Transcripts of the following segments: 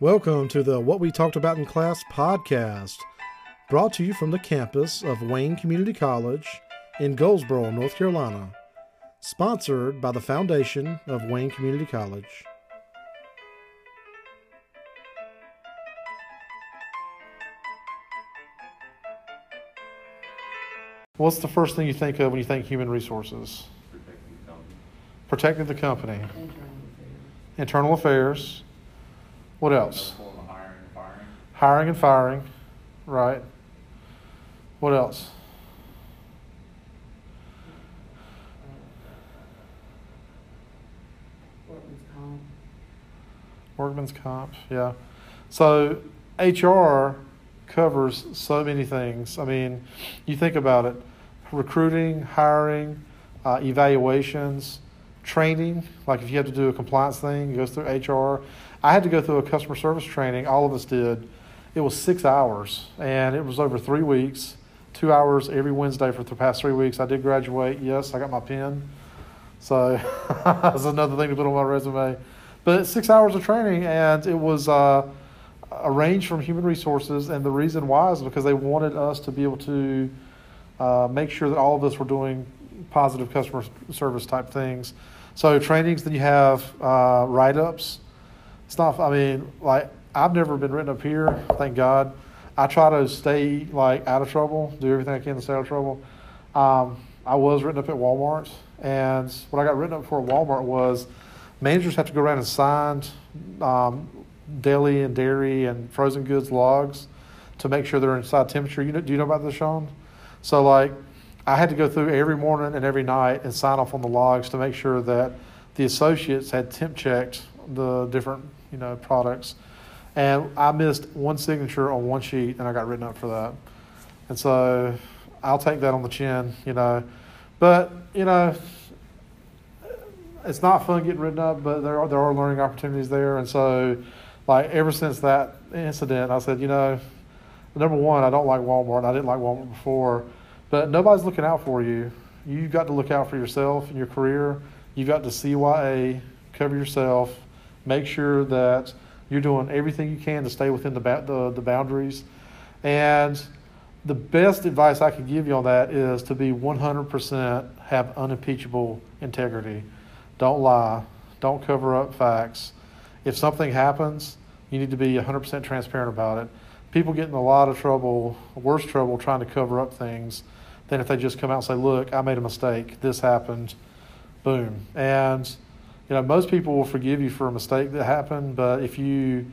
Welcome to the What We Talked About in Class podcast, brought to you from the campus of Wayne Community College in Goldsboro, North Carolina, sponsored by the Foundation of Wayne Community College. What's the first thing you think of when you think human resources? protecting the company, Protecting the company, internal affairs. What else? Hiring and firing. Hiring and firing, right? What else? Workman's comp. Workman's comp, yeah. So HR covers so many things. I mean, you think about it recruiting, hiring, uh, evaluations, training. Like if you have to do a compliance thing, it goes through HR. I had to go through a customer service training, all of us did. It was six hours and it was over three weeks, two hours every Wednesday for the past three weeks. I did graduate, yes, I got my pin. So that's another thing to put on my resume. But six hours of training, and it was uh, arranged from human resources. And the reason why is because they wanted us to be able to uh, make sure that all of us were doing positive customer service type things. So trainings, then you have uh, write ups. stuff. I mean, like I've never been written up here. Thank God. I try to stay like out of trouble, do everything I can to stay out of trouble. Um, I was written up at Walmart, and what I got written up for at Walmart was managers have to go around and sign um, deli and dairy and frozen goods logs to make sure they're inside temperature. You know, do you know about this, Sean? So like, I had to go through every morning and every night and sign off on the logs to make sure that the associates had temp checked the different you know products. And I missed one signature on one sheet, and I got written up for that. And so I'll take that on the chin, you know. But you know, it's not fun getting written up, but there are there are learning opportunities there. And so, like ever since that incident, I said, you know, number one, I don't like Walmart. I didn't like Walmart before, but nobody's looking out for you. You've got to look out for yourself and your career. You've got to CYA, cover yourself, make sure that you're doing everything you can to stay within the ba- the, the boundaries. And the best advice I can give you on that is to be 100% have unimpeachable integrity. Don't lie. Don't cover up facts. If something happens, you need to be 100% transparent about it. People get in a lot of trouble, worse trouble, trying to cover up things than if they just come out and say, "Look, I made a mistake. This happened." Boom. And you know, most people will forgive you for a mistake that happened, but if you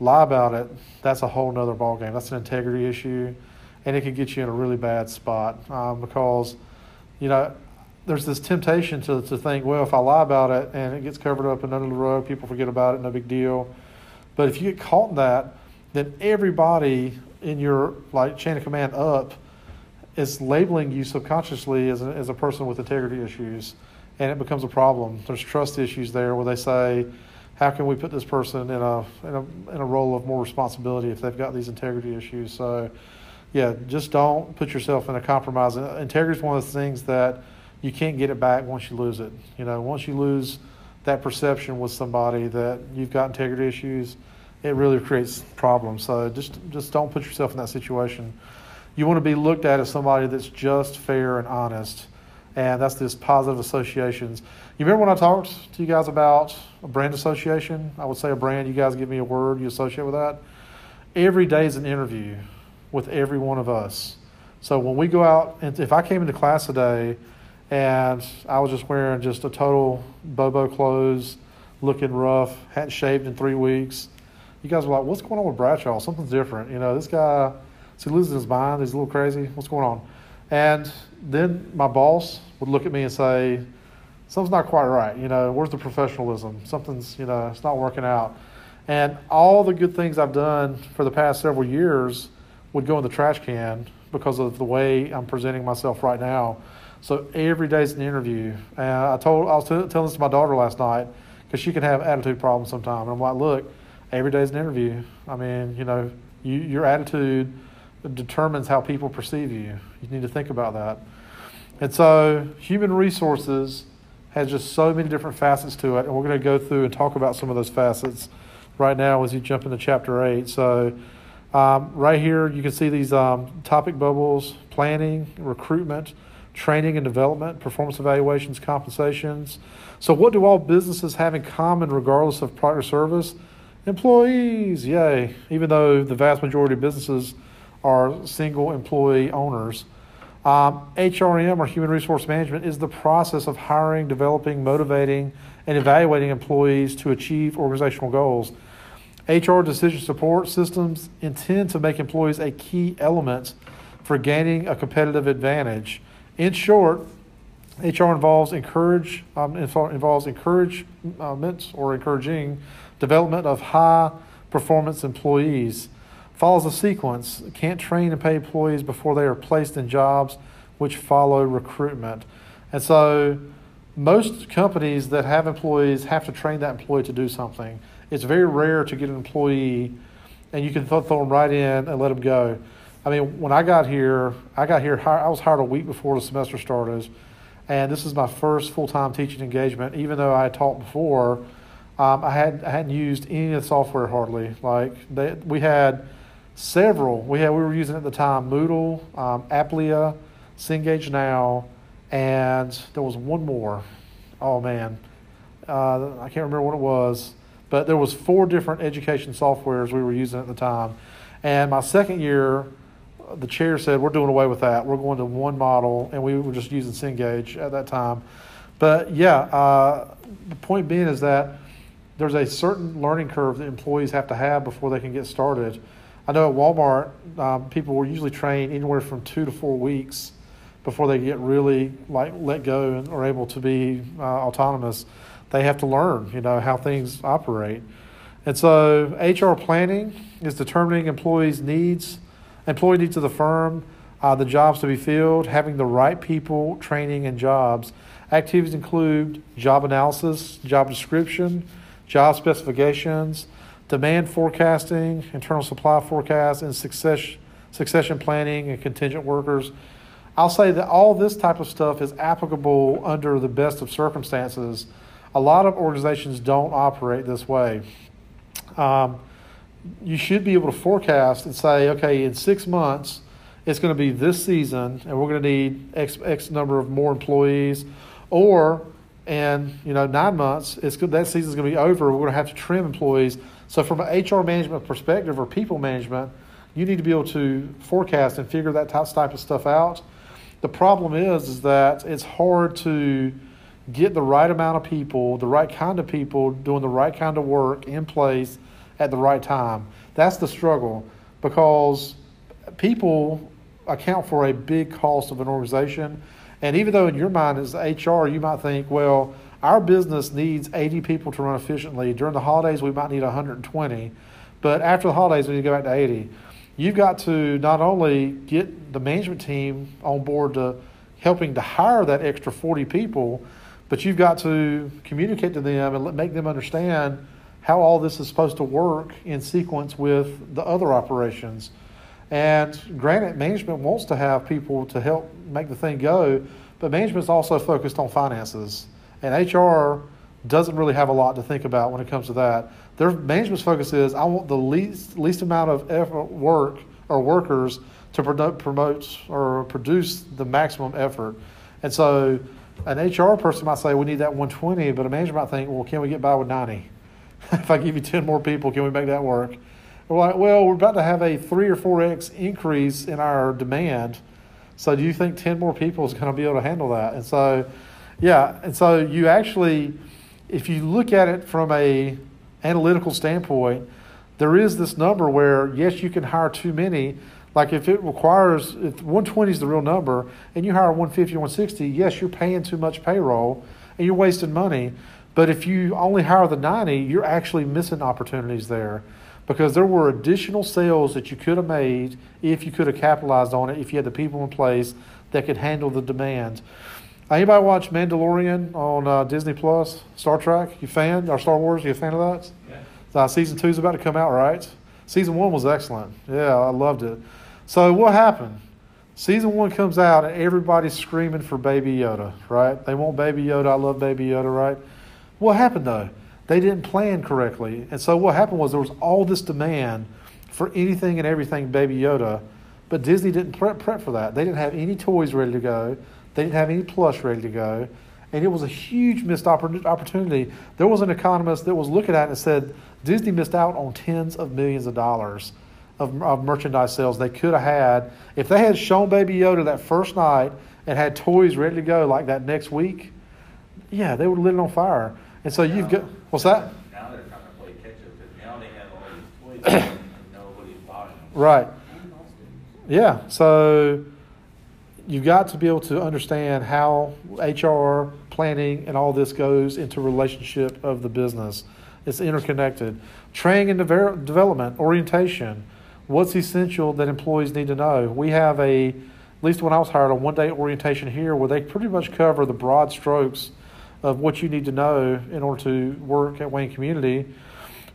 lie about it, that's a whole nother ballgame. That's an integrity issue, and it can get you in a really bad spot um, because, you know, there's this temptation to, to think, well, if I lie about it and it gets covered up and under the rug, people forget about it, no big deal. But if you get caught in that, then everybody in your like chain of command up is labeling you subconsciously as a, as a person with integrity issues, and it becomes a problem. There's trust issues there where they say, how can we put this person in a in a in a role of more responsibility if they've got these integrity issues? So, yeah, just don't put yourself in a compromise. Uh, integrity is one of the things that you can't get it back once you lose it. You know, once you lose that perception with somebody that you've got integrity issues, it really creates problems. So just just don't put yourself in that situation. You want to be looked at as somebody that's just fair and honest, and that's this positive associations. You remember when I talked to you guys about a brand association? I would say a brand. You guys give me a word you associate with that. Every day is an interview with every one of us. So when we go out, and if I came into class today and I was just wearing just a total bobo clothes, looking rough, hadn't shaved in three weeks, you guys were like, "What's going on with Bradshaw? Something's different." You know, this guy, is he losing his mind? He's a little crazy. What's going on? And then my boss would look at me and say, "Something's not quite right. You know, where's the professionalism? Something's, you know, it's not working out." And all the good things I've done for the past several years would go in the trash can because of the way I'm presenting myself right now. So every day's an interview. And I told I was t- telling this to my daughter last night because she can have attitude problems sometimes. And I'm like, look, every day's an interview. I mean, you know, you, your attitude determines how people perceive you. You need to think about that. And so, human resources has just so many different facets to it, and we're going to go through and talk about some of those facets right now as you jump into chapter eight. So, um, right here, you can see these um, topic bubbles planning, recruitment, training and development, performance evaluations, compensations. So, what do all businesses have in common regardless of product or service? Employees, yay. Even though the vast majority of businesses are single employee owners. Um, HRM or human resource management is the process of hiring, developing, motivating, and evaluating employees to achieve organizational goals. HR decision support systems intend to make employees a key element for gaining a competitive advantage. In short, HR involves encourage um, involves encouragement or encouraging development of high performance employees. Follows a sequence. Can't train and pay employees before they are placed in jobs which follow recruitment. And so most companies that have employees have to train that employee to do something. It's very rare to get an employee and you can throw, them right in and let them go. I mean, when I got here, I got here, I was hired a week before the semester started, and this is my first full time teaching engagement. Even though I had taught before, um, I, had, I hadn't used any of the software hardly. Like, they, we had several, we, had, we were using at the time Moodle, um, Aplia, Cengage Now, and there was one more. Oh man, uh, I can't remember what it was, but there was four different education softwares we were using at the time. And my second year, the chair said, "We're doing away with that. We're going to one model," and we were just using Cengage at that time. But yeah, uh, the point being is that there's a certain learning curve that employees have to have before they can get started. I know at Walmart, um, people were usually trained anywhere from two to four weeks before they get really like let go and are able to be uh, autonomous. They have to learn, you know, how things operate. And so HR planning is determining employees' needs, employee needs of the firm, uh, the jobs to be filled, having the right people, training, and jobs. Activities include job analysis, job description, job specifications, demand forecasting, internal supply forecast, and success, succession planning and contingent workers. I'll say that all this type of stuff is applicable under the best of circumstances. A lot of organizations don't operate this way. Um, you should be able to forecast and say, okay, in six months, it's going to be this season, and we're going to need X, X number of more employees, or in you know nine months, it's that season's going to be over. We're going to have to trim employees. So, from an HR management perspective or people management, you need to be able to forecast and figure that type of stuff out. The problem is, is that it's hard to get the right amount of people, the right kind of people doing the right kind of work in place at the right time. That's the struggle because people account for a big cost of an organization. And even though in your mind as HR, you might think, well, our business needs 80 people to run efficiently. During the holidays, we might need 120. But after the holidays, we need to go back to 80. You've got to not only get the management team on board to helping to hire that extra 40 people, but you've got to communicate to them and make them understand how all this is supposed to work in sequence with the other operations. And granted, management wants to have people to help make the thing go, but management's also focused on finances. And HR doesn't really have a lot to think about when it comes to that. Their management's focus is I want the least least amount of effort, work or workers to promote, promote or produce the maximum effort. And so an HR person might say we need that 120, but a manager might think, well, can we get by with 90? if I give you 10 more people, can we make that work? We're like, well, we're about to have a three or four X increase in our demand. So do you think 10 more people is going to be able to handle that? And so, yeah. And so you actually, if you look at it from a analytical standpoint, there is this number where, yes, you can hire too many. Like if it requires, if 120 is the real number and you hire 150 or 160, yes, you're paying too much payroll and you're wasting money. But if you only hire the 90, you're actually missing opportunities there because there were additional sales that you could have made if you could have capitalized on it, if you had the people in place that could handle the demand. Anybody watch Mandalorian on uh, Disney Plus, Star Trek? You fan or Star Wars? You a fan of that? Yeah. Uh, season two is about to come out, right? Season one was excellent. Yeah, I loved it. So what happened? Season one comes out and everybody's screaming for Baby Yoda, right? They want Baby Yoda. I love Baby Yoda, right? What happened though? they didn't plan correctly. And so what happened was there was all this demand for anything and everything Baby Yoda, but Disney didn't prep, prep for that. They didn't have any toys ready to go. They didn't have any plush ready to go. And it was a huge missed opportunity. There was an economist that was looking at it and said Disney missed out on tens of millions of dollars of, of merchandise sales they could have had. If they had shown Baby Yoda that first night and had toys ready to go like that next week, yeah, they would have lit it on fire. And so Now- you've got, what's that? Now they're trying to play catch up because now they have all these toys and nobody's buying them. Right. Yeah. So you've got to be able to understand how HR planning and all this goes into relationship of the business. It's interconnected. Training and dever- development, orientation. What's essential that employees need to know? We have a, at least when I was hired, a one day orientation here where they pretty much cover the broad strokes of what you need to know in order to work at Wayne Community.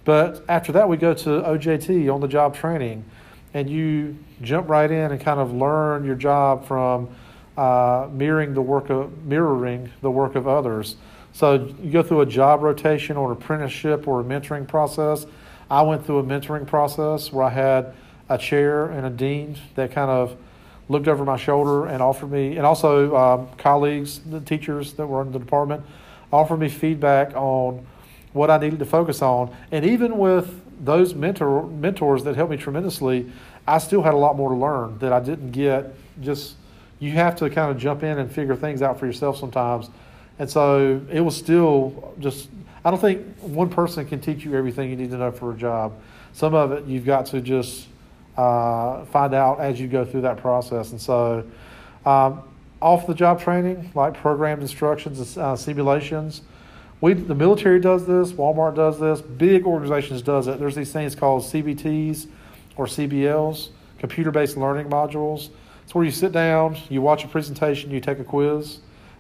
But after that, we go to OJT, on the job training, and you jump right in and kind of learn your job from uh, mirroring the work of mirroring the work of others. So you go through a job rotation or an apprenticeship or a mentoring process. I went through a mentoring process where I had a chair and a dean that kind of looked over my shoulder and offered me, and also um, colleagues, the teachers that were in the department, offered me feedback on what I needed to focus on. And even with those mentor mentors that helped me tremendously, I still had a lot more to learn that I didn't get. Just you have to kind of jump in and figure things out for yourself sometimes. And so it was still just. I don't think one person can teach you everything you need to know for a job. Some of it you've got to just uh, find out as you go through that process. And so, um, off the job training, like programmed instructions and uh, simulations, we the military does this, Walmart does this, big organizations does it. There's these things called CBTs or CBLs, computer-based learning modules. It's where you sit down, you watch a presentation, you take a quiz,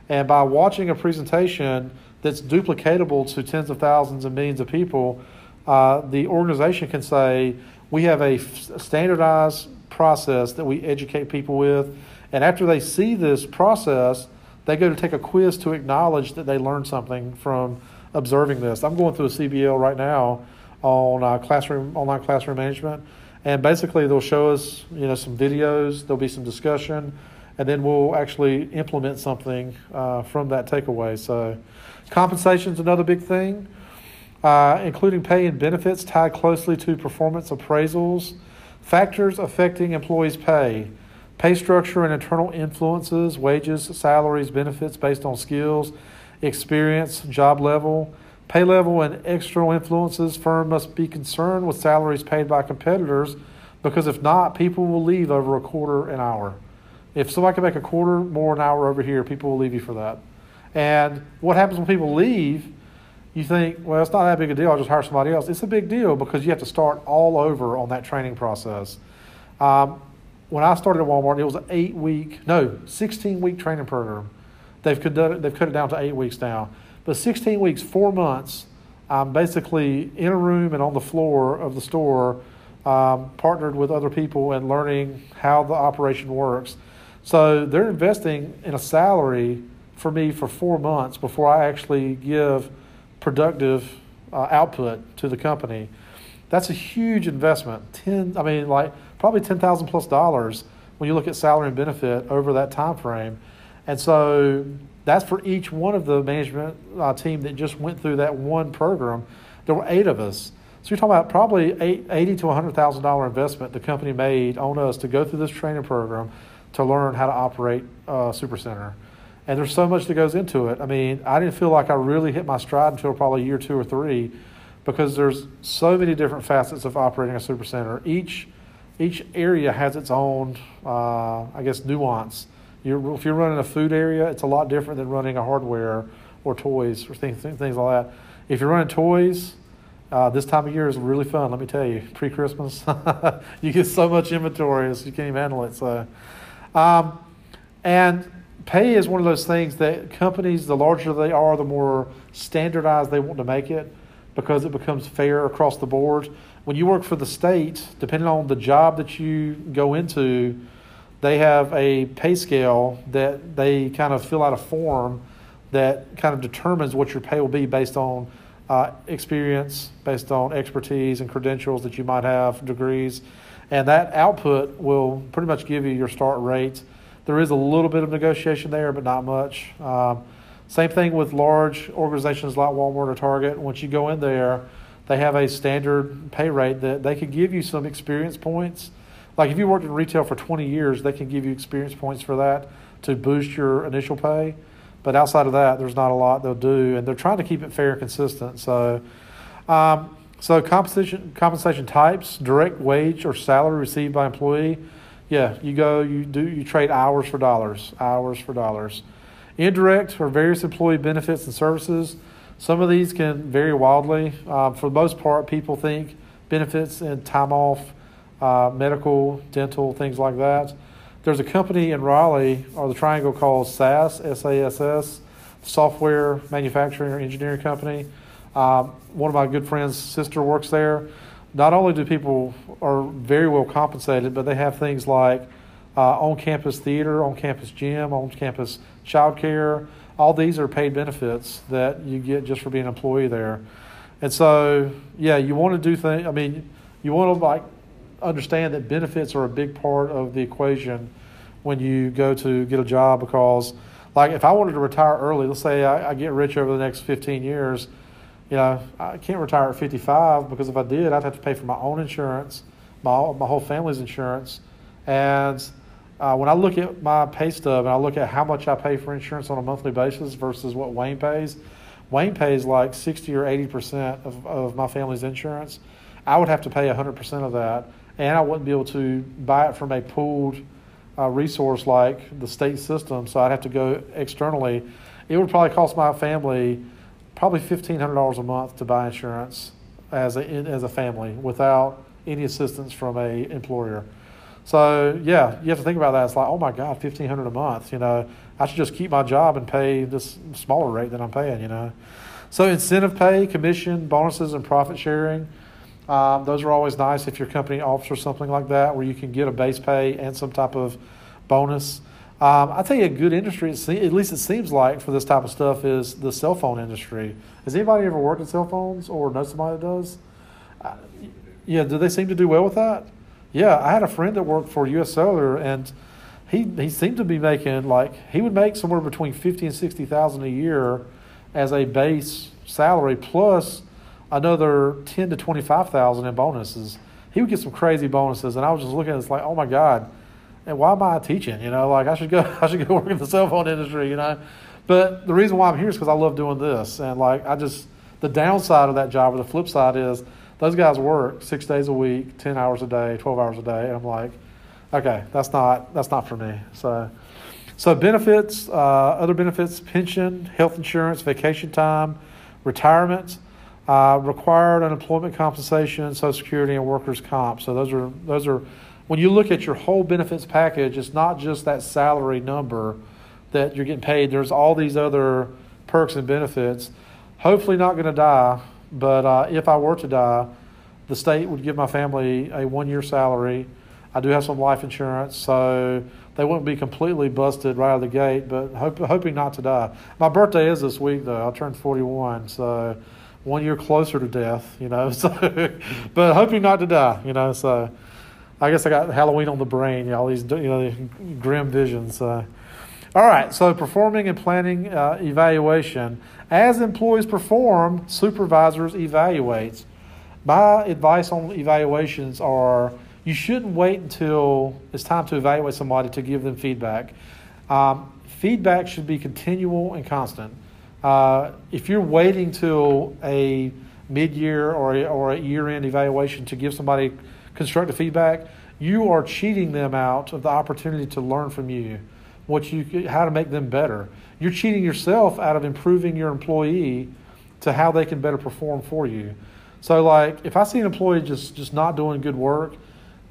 and by watching a presentation that's duplicatable to tens of thousands and millions of people, uh, the organization can say we have a f- standardized process that we educate people with, and after they see this process, they go to take a quiz to acknowledge that they learned something from observing this. I'm going through a CBL right now on uh, classroom online classroom management, and basically they'll show us you know some videos, there'll be some discussion, and then we'll actually implement something uh, from that takeaway. So, compensation is another big thing, uh, including pay and benefits tied closely to performance appraisals, factors affecting employees' pay. Pay structure and internal influences, wages, salaries, benefits based on skills, experience, job level, pay level, and external influences. Firm must be concerned with salaries paid by competitors because if not, people will leave over a quarter an hour. If somebody can make a quarter more an hour over here, people will leave you for that. And what happens when people leave? You think, well, it's not that big a deal. I'll just hire somebody else. It's a big deal because you have to start all over on that training process. Um, when I started at Walmart, it was an eight week, no, 16 week training program. They've cut, it, they've cut it down to eight weeks now. But 16 weeks, four months, I'm basically in a room and on the floor of the store, um, partnered with other people and learning how the operation works. So they're investing in a salary for me for four months before I actually give productive uh, output to the company. That's a huge investment. Ten, I mean, like probably ten thousand plus dollars when you look at salary and benefit over that time frame. And so that's for each one of the management uh, team that just went through that one program. There were eight of us. So you're talking about probably eight, eighty to hundred thousand dollar investment the company made on us to go through this training program to learn how to operate uh, super center. And there's so much that goes into it. I mean, I didn't feel like I really hit my stride until probably year two or three because there's so many different facets of operating a super center. Each each area has its own, uh, I guess, nuance. You're, if you're running a food area, it's a lot different than running a hardware or toys or things, things like that. If you're running toys, uh, this time of year is really fun. Let me tell you, pre-Christmas, you get so much inventory, you can't even handle it. So, um, and pay is one of those things that companies, the larger they are, the more standardized they want to make it because it becomes fair across the board. When you work for the state, depending on the job that you go into, they have a pay scale that they kind of fill out a form that kind of determines what your pay will be based on uh, experience, based on expertise and credentials that you might have, degrees, and that output will pretty much give you your start rate. There is a little bit of negotiation there, but not much. Um, same thing with large organizations like Walmart or Target. Once you go in there, they have a standard pay rate that they could give you some experience points. Like if you worked in retail for 20 years, they can give you experience points for that to boost your initial pay. But outside of that, there's not a lot they'll do, and they're trying to keep it fair and consistent. So, um, so compensation compensation types: direct wage or salary received by employee. Yeah, you go, you do, you trade hours for dollars, hours for dollars. Indirect or various employee benefits and services. Some of these can vary wildly. Um, for the most part, people think benefits and time off, uh, medical, dental, things like that. There's a company in Raleigh, or the Triangle, called SAS, S-A-S-S, Software Manufacturing or Engineering Company. Um, one of my good friends' sister works there. Not only do people are very well compensated, but they have things like uh, on-campus theater, on-campus gym, on-campus childcare. All these are paid benefits that you get just for being an employee there. And so, yeah, you want to do things. I mean, you want to like understand that benefits are a big part of the equation when you go to get a job because like if I wanted to retire early, let's say I, I, get rich over the next 15 years, you know, I can't retire at 55 because if I did, I'd have to pay for my own insurance, my, my whole family's insurance. And uh, when I look at my pay stub and I look at how much I pay for insurance on a monthly basis versus what Wayne pays, Wayne pays like 60 or 80% of, of my family's insurance. I would have to pay 100% of that and I wouldn't be able to buy it from a pooled uh, resource like the state system, so I'd have to go externally. It would probably cost my family probably fifteen hundred dollars a month to buy insurance as a as a family without any assistance from a employer. So yeah, you have to think about that. It's like, oh my God, fifteen hundred a month. You know, I should just keep my job and pay this smaller rate than I'm paying. You know, so incentive pay, commission, bonuses, and profit sharing. Um, those are always nice if your company offers something like that, where you can get a base pay and some type of bonus. Um, I tell you, a good industry, at least it seems like for this type of stuff, is the cell phone industry. Has anybody ever worked in cell phones or know somebody that does? Uh, yeah, do they seem to do well with that? Yeah, I had a friend that worked for U.S. Cellular, and he he seemed to be making like he would make somewhere between fifty and sixty thousand a year as a base salary plus another ten to twenty five thousand in bonuses. He would get some crazy bonuses, and I was just looking at it, like, oh my god, and why am I teaching? You know, like I should go, I should go work in the cell phone industry. You know, but the reason why I'm here is because I love doing this, and like I just the downside of that job or the flip side is those guys work six days a week, ten hours a day, twelve hours a day, and I'm like, okay, that's not that's not for me. So. So benefits, uh, other benefits, pension, health insurance, vacation time, retirement uh, required unemployment compensation, Social Security, and workers' comp. So those are those are when you look at your whole benefits package, it's not just that salary number that you're getting paid. There's all these other perks and benefits. Hopefully, not going to die, but uh, if I were to die, the state would give my family a one year salary. I do have some life insurance, so they wouldn't be completely busted right out of the gate, but hope, hoping not to die. My birthday is this week, though. I turned 41, so one year closer to death, you know. So, but hoping not to die, you know. So, I guess I got Halloween on the brain, you know, all these you know grim visions. All right, so performing and planning uh, evaluation. As employees perform, supervisors evaluate. My advice on evaluations are you shouldn't wait until it's time to evaluate somebody to give them feedback. Um, feedback should be continual and constant. Uh, if you're waiting till a mid-year or a, or a year-end evaluation to give somebody constructive feedback, you are cheating them out of the opportunity to learn from you, what you how to make them better. You're cheating yourself out of improving your employee to how they can better perform for you. So, like, if I see an employee just just not doing good work,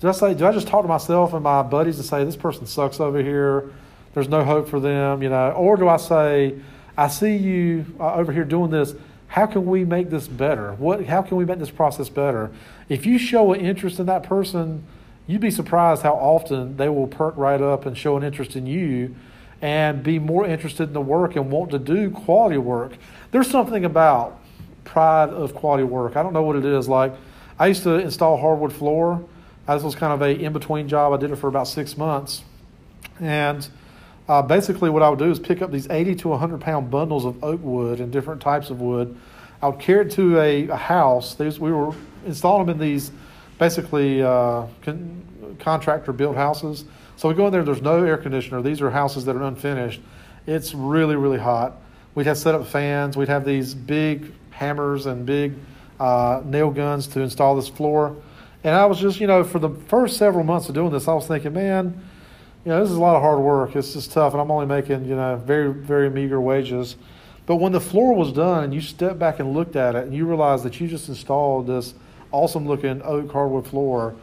do I say, do I just talk to myself and my buddies and say this person sucks over here? There's no hope for them, you know, or do I say I see you uh, over here doing this. How can we make this better? What, how can we make this process better? If you show an interest in that person, you'd be surprised how often they will perk right up and show an interest in you and be more interested in the work and want to do quality work. There's something about pride of quality work. I don't know what it is. Like, I used to install hardwood floor. This was kind of a in between job. I did it for about six months, and uh, basically what I would do is pick up these 80 to 100 pound bundles of oak wood and different types of wood. I would carry it to a, a house. These, we were installing them in these basically uh, con- contractor built houses. So we go in there. There's no air conditioner. These are houses that are unfinished. It's really really hot. We'd have set up fans. We'd have these big hammers and big uh, nail guns to install this floor. And I was just, you know, for the first several months of doing this, I was thinking, man, you know, this is a lot of hard work. It's just tough, and I'm only making, you know, very, very meager wages. But when the floor was done and you stepped back and looked at it and you realized that you just installed this awesome looking oak hardwood floor,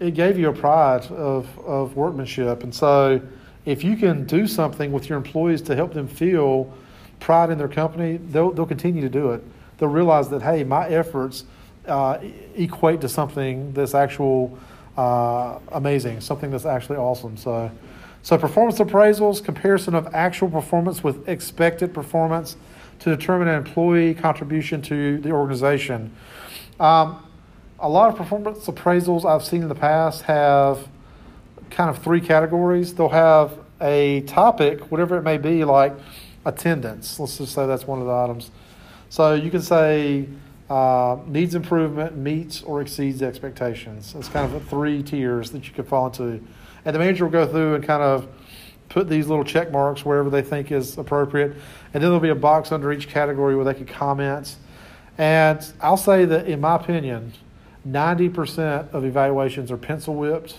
it gave you a pride of, of workmanship. And so if you can do something with your employees to help them feel pride in their company, they'll, they'll continue to do it. They'll realize that, hey, my efforts uh, equate to something that's actual uh, amazing, something that's actually awesome. So, so performance appraisals, comparison of actual performance with expected performance to determine an employee contribution to the organization. Um, a lot of performance appraisals I've seen in the past have kind of three categories. They'll have a topic, whatever it may be, like attendance. Let's just say that's one of the items. So you can say uh, needs improvement, meets or exceeds expectations. It's kind of three tiers that you could fall into. And the manager will go through and kind of put these little check marks wherever they think is appropriate. And then there'll be a box under each category where they can comment. And I'll say that, in my opinion, 90% of evaluations are pencil whipped.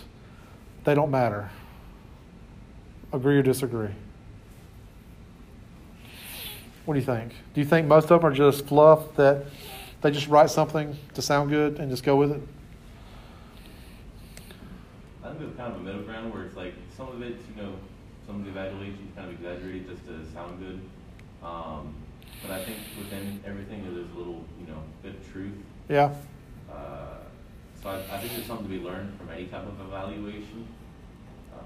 They don't matter. Agree or disagree? What do you think? Do you think most of them are just fluff that they just write something to sound good and just go with it? I think it's kind of a middle ground where it's like some of it, you know, some of the evaluations kind of exaggerated just to sound good. Um, but I think within everything there's a little, you know, bit of truth. Yeah. So I, I think there's something to be learned from any type of evaluation. Uh,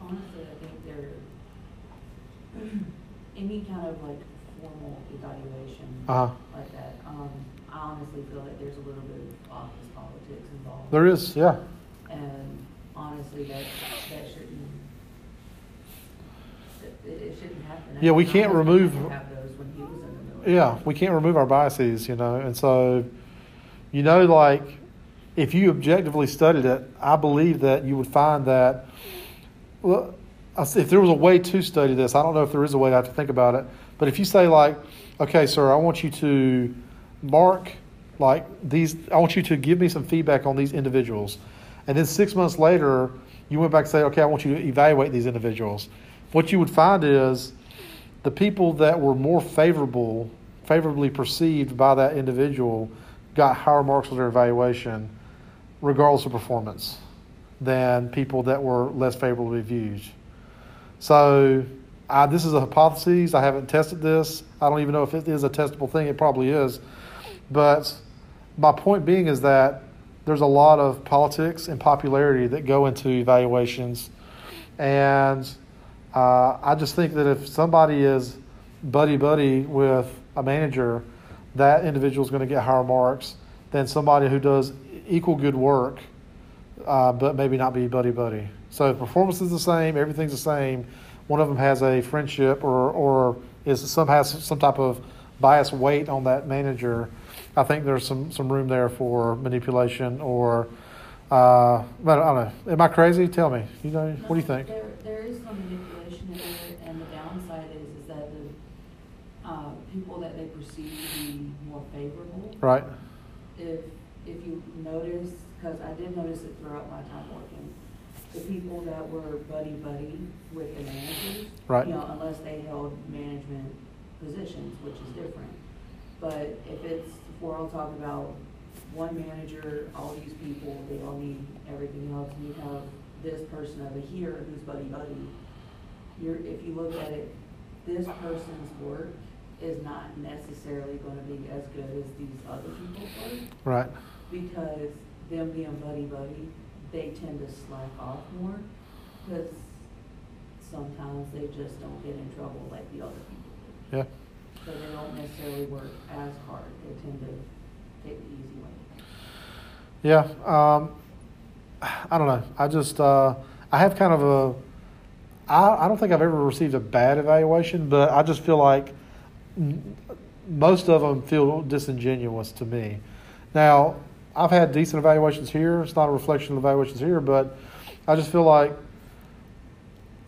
Honestly, I think they're, any kind of like formal evaluation Uh-huh. like that, um, I honestly feel like there's a little bit of office politics involved. There is, yeah. And honestly, that, that shouldn't, it, it shouldn't happen. Yeah, we can't remove- gonna Have those when he was in the military. Yeah, we can't remove our biases, you know, and so, you know, like if you objectively studied it, I believe that you would find that. Well, if there was a way to study this, I don't know if there is a way. I have to think about it. But if you say like, okay, sir, I want you to mark like these. I want you to give me some feedback on these individuals, and then six months later, you went back and say, okay, I want you to evaluate these individuals. What you would find is the people that were more favorable, favorably perceived by that individual, got higher marks on their evaluation, regardless of performance, than people that were less favorably viewed. So, I, this is a hypothesis. I haven't tested this. I don't even know if it is a testable thing. It probably is. But my point being is that there's a lot of politics and popularity that go into evaluations. And uh, I just think that if somebody is buddy buddy with a manager, that individual is going to get higher marks than somebody who does equal good work, uh, but maybe not be buddy buddy. So if performance is the same, everything's the same. One of them has a friendship or or is some has some type of bias weight on that manager. I think there's some some room there for manipulation or. Uh, but I don't know. Am I crazy? Tell me. You know, what do you think? There, there is some manipulation in it, and the downside is, is that the, uh, people that they perceive to be more favorable. Right. If, if you notice, because I did notice it throughout my time working, the people that were buddy-buddy with the managers. Right. You know, unless they held management positions, which is different. But if it's, if I'll talk about one manager, all these people, they all need everything else, and you have this person over here who's buddy-buddy, you're, if you look at it, this person's work is not necessarily gonna be as good as these other people's work Right. Because them being buddy buddy, they tend to slack off more because sometimes they just don't get in trouble like the other people do. Yeah. so they don't necessarily work as hard. They tend to take the easy way. Yeah, um, I don't know. I just uh, I have kind of a. I, I don't think I've ever received a bad evaluation, but I just feel like most of them feel disingenuous to me. Now, I've had decent evaluations here. It's not a reflection of evaluations here, but I just feel like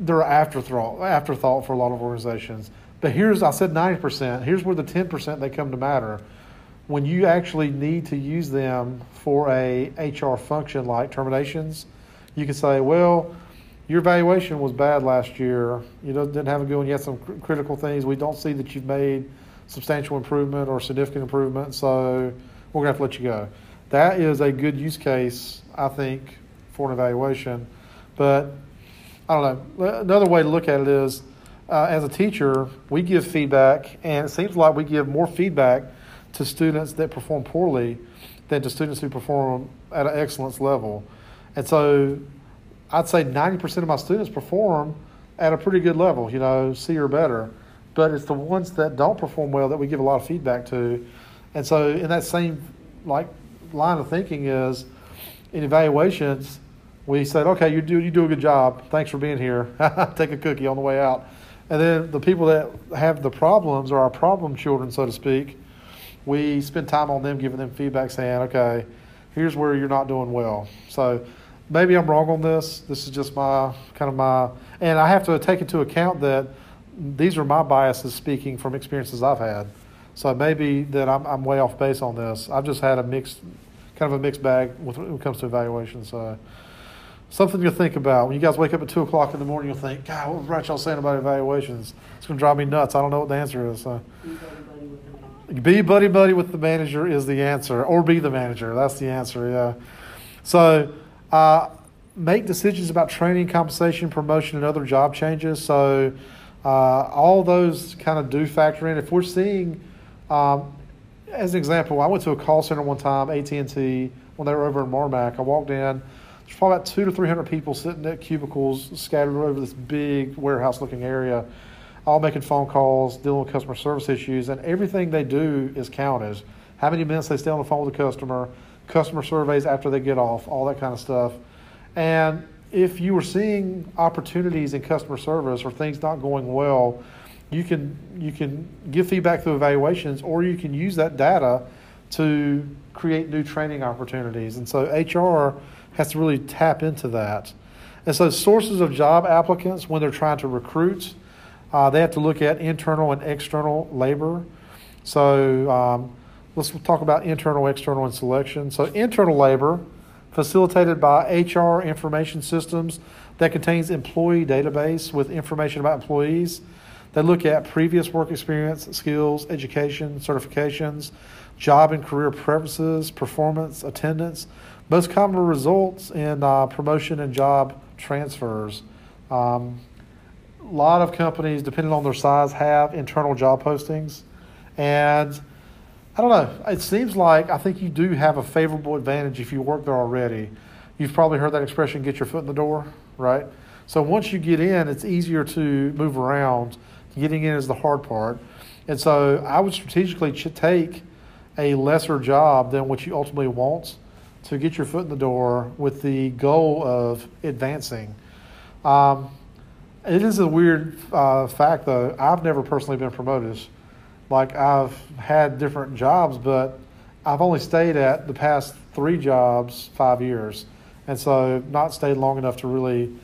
they're afterthought afterthought for a lot of organizations. But here's I said ninety percent. Here's where the ten percent they come to matter. When you actually need to use them for a HR function like terminations, you can say, well, your evaluation was bad last year. You didn't have a good one. You had some cr- critical things. We don't see that you've made substantial improvement or significant improvement, so we're gonna have to let you go. That is a good use case, I think, for an evaluation. But I don't know. Another way to look at it is, uh, as a teacher, we give feedback, and it seems like we give more feedback to students that perform poorly than to students who perform at an excellence level. And so, I'd say 90% of my students perform at a pretty good level, you know, C or better. But it's the ones that don't perform well that we give a lot of feedback to. And so, in that same like line of thinking is, in evaluations, we said, okay, you do you do a good job. Thanks for being here. Take a cookie on the way out. And then the people that have the problems or our problem children, so to speak, we spend time on them, giving them feedback, saying, okay, here's where you're not doing well. So maybe I'm wrong on this. This is just my kind of my, and I have to take into account that these are my biases speaking from experiences I've had. So maybe that I'm, I'm way off base on this. I've just had a mixed, kind of a mixed bag when it comes to evaluation. So something to think about. When you guys wake up at two o'clock in the morning, you'll think, God, what was Bradshaw saying about evaluations? It's going to drive me nuts. I don't know what the answer is. So. Be buddy buddy with the manager is the answer, or be the manager. That's the answer. Yeah. So, uh, make decisions about training, compensation, promotion, and other job changes. So, uh, all those kind of do factor in. If we're seeing, um, as an example, I went to a call center one time, AT and T, when they were over in Marmac. I walked in. There's probably about two to three hundred people sitting at cubicles scattered over this big warehouse-looking area all making phone calls, dealing with customer service issues, and everything they do is counted. How many minutes they stay on the phone with the customer, customer surveys after they get off, all that kind of stuff. And if you were seeing opportunities in customer service or things not going well, you can you can give feedback through evaluations, or you can use that data to create new training opportunities. And so HR has to really tap into that. And so sources of job applicants when they're trying to recruit uh, they have to look at internal and external labor. So um, let's talk about internal, external, and selection. So internal labor, facilitated by HR information systems that contains employee database with information about employees. They look at previous work experience, skills, education, certifications, job and career preferences, performance, attendance. Most common results in uh, promotion and job transfers. Um, a lot of companies, depending on their size, have internal job postings. And I don't know, it seems like I think you do have a favorable advantage if you work there already. You've probably heard that expression, get your foot in the door, right? So once you get in, it's easier to move around. Getting in is the hard part. And so I would strategically ch- take a lesser job than what you ultimately want to get your foot in the door with the goal of advancing. Um, it is a weird uh, fact, though. I've never personally been promoted. Like, I've had different jobs, but I've only stayed at the past three jobs five years. And so, not stayed long enough to really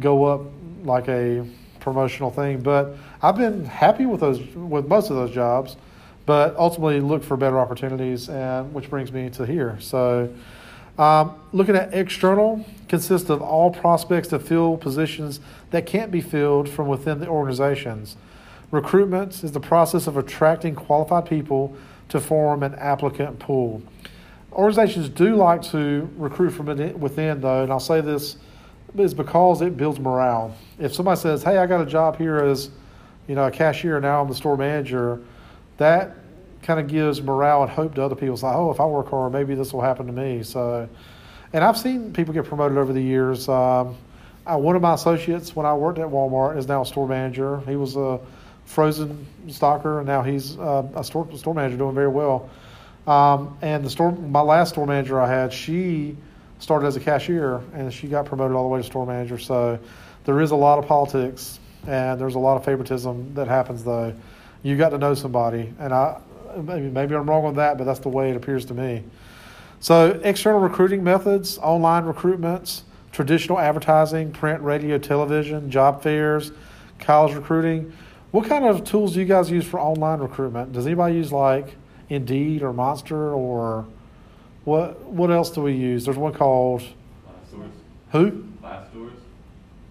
go up like a promotional thing. But I've been happy with those, with most of those jobs, but ultimately look for better opportunities, and which brings me to here. So, um, looking at external consists of all prospects to fill positions that can't be filled from within the organizations. Recruitment is the process of attracting qualified people to form an applicant pool. Organizations do like to recruit from within, though, and I'll say this is because it builds morale. If somebody says, "Hey, I got a job here as, you know, a cashier, now I'm the store manager," that kind of gives morale and hope to other people. It's like, oh, if I work hard, maybe this will happen to me. So, and I've seen people get promoted over the years. Um, I, one of my associates when I worked at Walmart is now a store manager. He was a frozen stocker, and now he's uh, a store store manager doing very well. Um, and the store, my last store manager I had, she started as a cashier and she got promoted all the way to store manager. So there is a lot of politics and there's a lot of favoritism that happens though. You got to know somebody, and I maybe maybe I'm wrong on that, but that's the way it appears to me. So external recruiting methods, online recruitments, traditional advertising, print, radio, television, job fairs, college recruiting. What kind of tools do you guys use for online recruitment? Does anybody use like Indeed or Monster or what? What else do we use? There's one called Glass doors. who? Glass doors.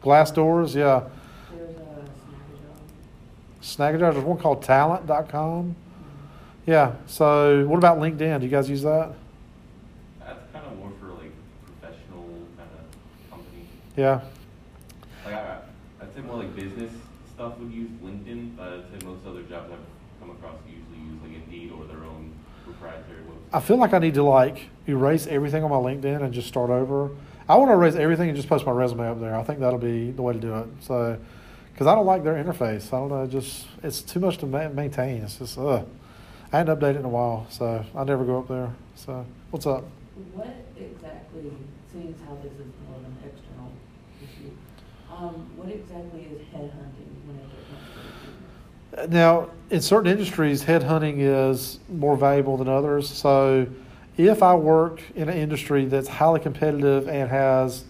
Glassdoors, yeah. There's a Snagajob. There's one called Talent.com. Mm-hmm. Yeah. So what about LinkedIn? Do you guys use that? That's kind of more for like professional kind of company. Yeah. Like I, I'd say more like business stuff would use LinkedIn, but I'd say most other jobs I've come across usually use like Indeed or their own proprietary website. I feel like I need to like erase everything on my LinkedIn and just start over. I want to erase everything and just post my resume up there. I think that'll be the way to do it. So, because I don't like their interface. I don't know. Just it's too much to ma- maintain. It's just ugh. I hadn't updated in a while, so I never go up there. So, what's up? What exactly, seeing as how this is more of an external issue, um, what exactly is headhunting whenever it comes to recruitment? Now, in certain industries, headhunting is more valuable than others. So, if I work in an industry that's highly competitive and has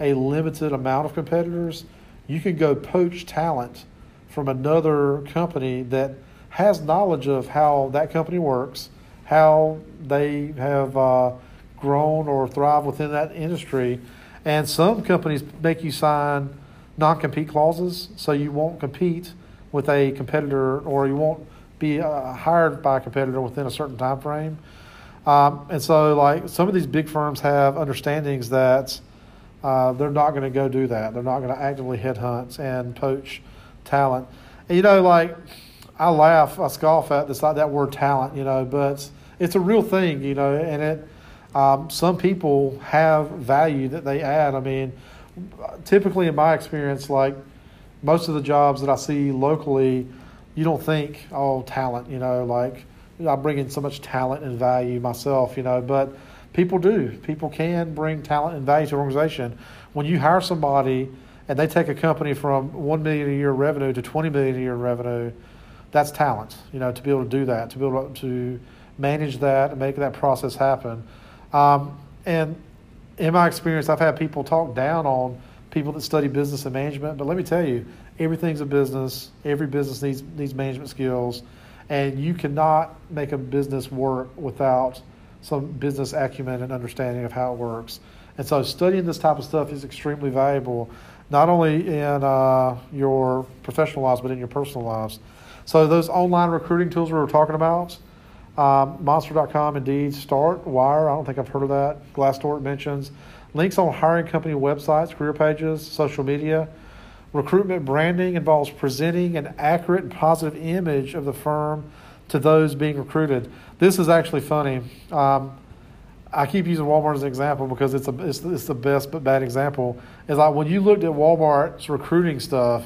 a limited amount of competitors, you can go poach talent from another company that has knowledge of how that company works, how they have uh, grown or thrived within that industry. And some companies make you sign non compete clauses so you won't compete with a competitor or you won't be uh, hired by a competitor within a certain time frame. Um, and so, like some of these big firms have understandings that uh, they're not going to go do that. They're not going to actively headhunt and poach talent. And, you know, like I laugh, I scoff at this like that word talent, you know, but it's a real thing, you know, and it. Um, some people have value that they add. I mean, typically in my experience, like most of the jobs that I see locally, you don't think, oh, talent, you know, like I bring in so much talent and value myself, you know, but people do. People can bring talent and value to an organization. When you hire somebody and they take a company from one million a year revenue to twenty million a year revenue, that's talent, you know, to be able to do that, to be able to manage that and make that process happen. Um, and in my experience, I've had people talk down on people that study business and management, but let me tell you, everything's a business. Every business needs needs management skills, and you cannot make a business work without some business acumen and understanding of how it works. And so, studying this type of stuff is extremely valuable, not only in uh, your professional lives but in your personal lives. So, those online recruiting tools we were talking about. Um, Monster.com, Indeed, StartWire. I don't think I've heard of that. Glassdoor mentions links on hiring company websites, career pages, social media. Recruitment branding involves presenting an accurate and positive image of the firm to those being recruited. This is actually funny. Um, I keep using Walmart as an example because it's, a, it's, it's the best but bad example. Is like when you looked at Walmart's recruiting stuff,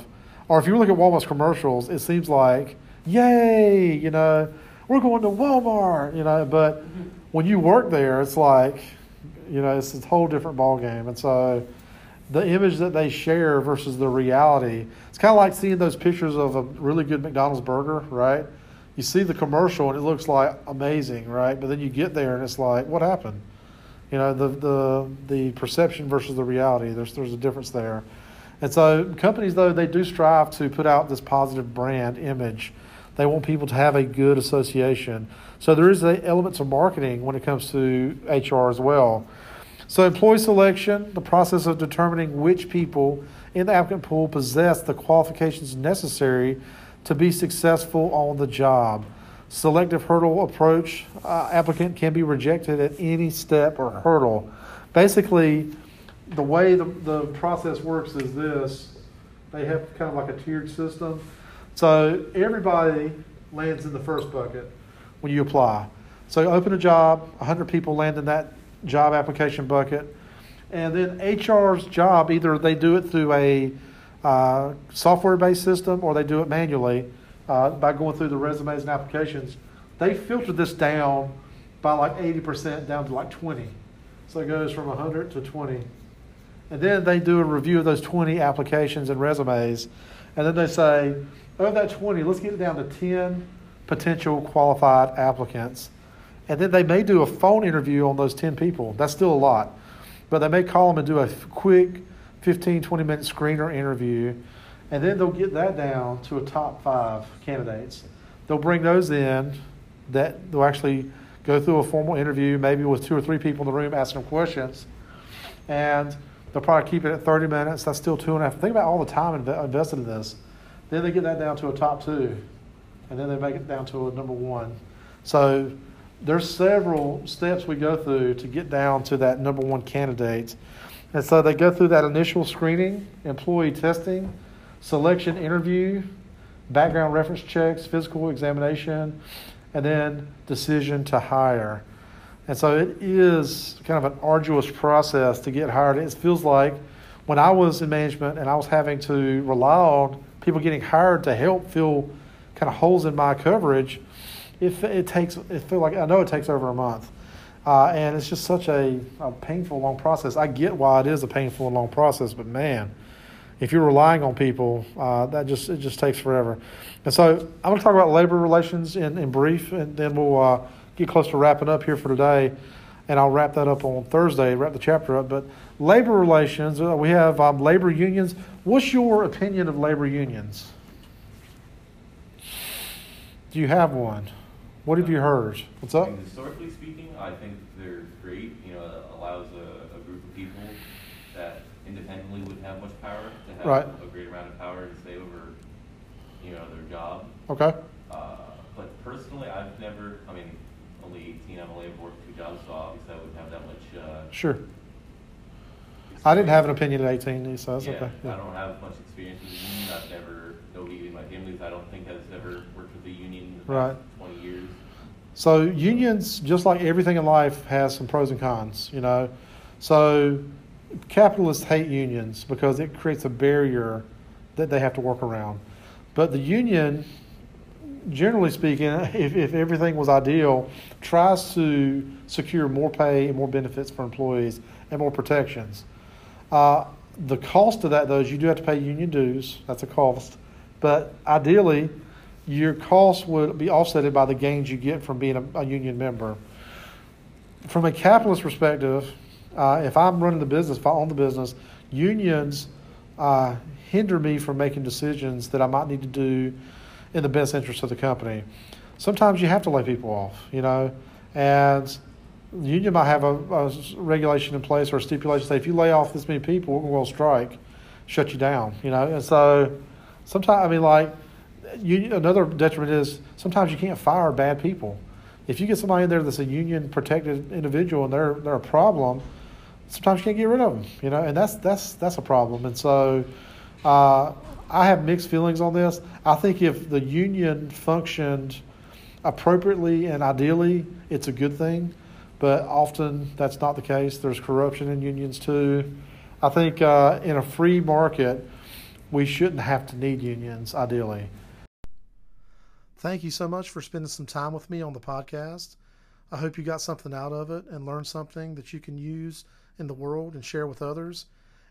or if you look at Walmart's commercials, it seems like, yay, you know, we're going to Walmart, you know, but when you work there, it's like, you know, it's a whole different ball game. And so the image that they share versus the reality, it's kind of like seeing those pictures of a really good McDonald's burger, right? You see the commercial and it looks like amazing, right? But then you get there and it's like, what happened? You know, the the the perception versus the reality. There's there's a difference there. And so companies though they do strive to put out this positive brand image. They want people to have a good association. So there is elements of marketing when it comes to HR as well. So employee selection, the process of determining which people in the applicant pool possess the qualifications necessary to be successful on the job. Selective hurdle approach, uh, applicant can be rejected at any step or hurdle. Basically, the way the, the process works is this they have kind of like a tiered system. So everybody lands in the first bucket when you apply. So open a job, 100 people land in that job application bucket. And then HR's job, either they do it through a uh, software based system or they do it manually. uh, by going through the resumes and applications, they filter this down by like 80% down to like 20. So it goes from 100 to 20. And then they do a review of those 20 applications and resumes. And then they say, of that 20, let's get it down to 10 potential qualified applicants. And then they may do a phone interview on those 10 people. That's still a lot. But they may call them and do a quick 15, 20 minute screener interview. And then they'll get that down to a top five candidates. They'll bring those in that they'll actually go through a formal interview, maybe with two or three people in the room asking them questions. And they'll probably keep it at 30 minutes. That's still two and a half. Think about all the time inv- invested in this. Then they get that down to a top two. And then they make it down to a number one. So there's several steps we go through to get down to that number one candidate. And so they go through that initial screening, employee testing, selection interview, background reference checks, physical examination, and then decision to hire. And so it is kind of an arduous process to get hired. It feels like when I was in management and I was having to rely on people getting hired to help fill kind of holes in my coverage, it, it takes, it feel like, I know it takes over a month. Uh, and it's just such a, a painful, long process. I get why it is a painful and long process, but man, if you're relying on people, uh, that just it just takes forever. And so I'm going to talk about labor relations in, in brief, and then we'll uh, get close to wrapping up here for today. And I'll wrap that up on Thursday, wrap the chapter up. But labor relations, uh, we have um, labor unions. What's your opinion of labor unions? Do you have one? What have you heard? What's up? historically speaking, I think they're great. You know, it allows a, a group of people that independently wouldn't have much power to have Right. a great amount of power to say over, you know, their job. Okay. Uh, but personally, I've never. I mean, only 18. I've only worked two jobs, so obviously I wouldn't have that much. Uh, Sure. I didn't have an opinion at 18, so that's yeah, okay. I don't have much experience with the union. I've never, nobody in my family, I don't think has ever worked with the union in the Right. past 20 years. So unions, just like everything in life, has some pros and cons. You know, so capitalists hate unions because it creates a barrier that they have to work around. But the union, generally speaking, if, if everything was ideal, tries to secure more pay and more benefits for employees and more protections. Uh, the cost of that, though, is you do have to pay union dues. That's a cost. But ideally, your costs would be offset by the gains you get from being a, a union member. From a capitalist perspective, uh, if I'm running the business, if I own the business, unions uh, hinder me from making decisions that I might need to do in the best interest of the company. Sometimes you have to lay people off, you know, and the union might have a, a regulation in place or a stipulation say if you lay off this many people, we're going to strike, shut you down, you know. And so sometimes, I mean, like, you, another detriment is sometimes you can't fire bad people. If you get somebody in there that's a union protected individual and they're they're a problem, sometimes you can't get rid of them. You know, and that's that's that's a problem. And so uh, I have mixed feelings on this. I think if the union functioned appropriately and ideally, it's a good thing. But often that's not the case. There's corruption in unions too. I think uh, in a free market, we shouldn't have to need unions ideally. Thank you so much for spending some time with me on the podcast. I hope you got something out of it and learned something that you can use in the world and share with others.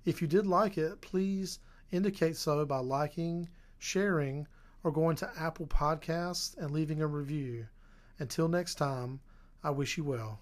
If you did like it, please indicate so by liking, sharing, or going to Apple Podcasts and leaving a review. Until next time, I wish you well.